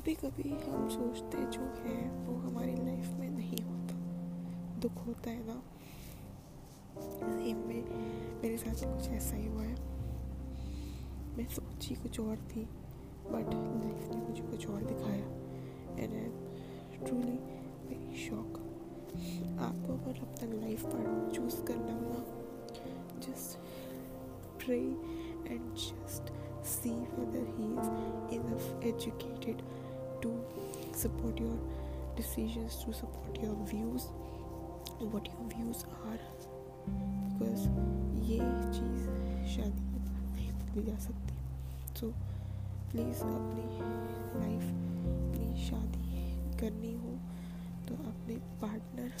कभी कभी हम सोचते जो है, वो हमारी लाइफ में नहीं होता। दुख होता है ना? सेम में मेरे साथ कुछ ऐसा ही हुआ है। मैं सोची कुछ और थी बट लाइफ ने मुझे कुछ और दिखाया। And I am truly very shock आपको अगर अपना लाइफ पार्टनर चूज़ करना हो ना just pray and just see whether he is enough educated to support your decisions to support your views what your views are because ये चीज़ शादी के बाद नहीं बदली जा सकती सो प्लीज़ अपनी लाइफ अपनी शादी करनी हो तो अपने पार्टनर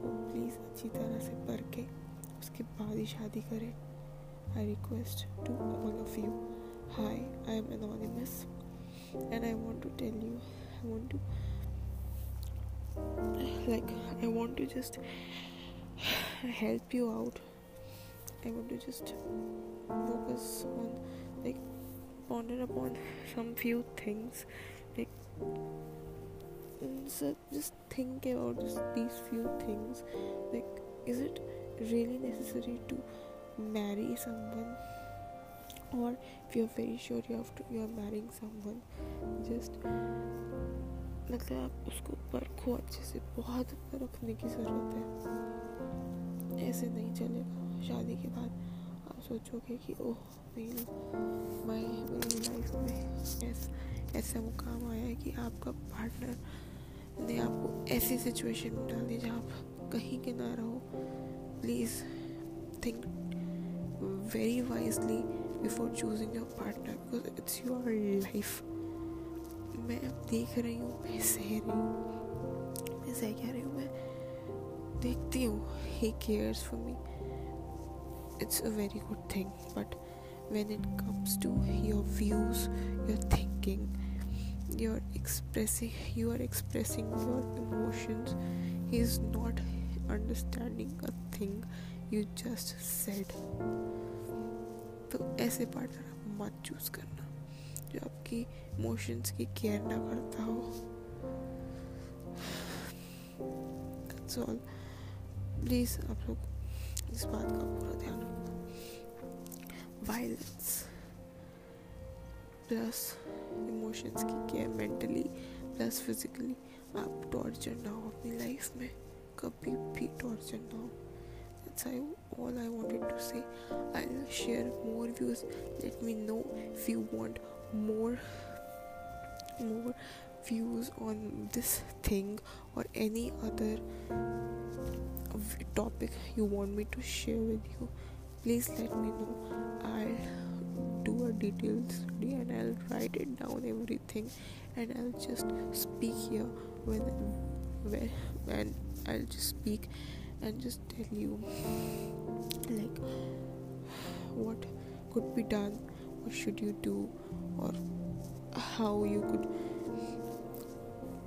को प्लीज़ अच्छी तरह से परखे उसके बाद ही शादी करें I request to all of you Hi, I am Anonymous and I want to tell you, I want to, like, I want to just help you out. I want to just focus on, like, ponder upon some few things. Like, so just think about just these few things. Like, is it really necessary to marry someone or if you're very sure you have to, you are marrying someone, just मतलब आप उसको परखो अच्छे से बहुत रखने की ज़रूरत है। ऐसे नहीं चलेगा। शादी के बाद आप सोचोगे कि, ओह, नहीं, मैं मेरी लाइफ में ऐसा ऐसा मुकाम आया है कि आपका पार्टनर ने आपको ऐसी सिचुएशन में डाल दी जहाँ आप कहीं के ना रहो। Please think very wisely before choosing your partner because it's your life मैं देख रही हूँ मैं सह रही हूँ मैं सह कह रही हूँ मैं देखती हूँ he cares for me it's a very good thing but when it comes to your views your thinking you're expressing you are expressing your emotions he's not understanding a thing you just said तो ऐसे partner आप मत choose करना, जो आपकी emotions की care ना करता हो। ऑल प्लीज़ आप लोग इस बात का पूरा ध्यान रखना। वायलेंस प्लस इमोशंस की केयर मेंटली प्लस फिजिकली आप टॉर्चर ना हो अपनी लाइफ में। कभी भी टॉर्चर ना हो। That's all I wanted to say. I'll share more views. Let me know if you want more more views on this thing or any other topic you want me to share with you. Please let me know. I'll do a detailed study and I'll write it down everything and I'll just speak here when when and I'll just speak and just tell you, like, what could be done, what should you do, or how you could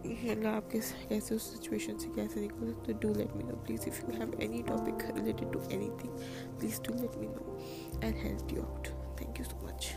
मतलब आप किस कैसे उस situation से कैसे निकल सकते do let me know please if you have any topic related to anything please do let me know and help you out thank you so much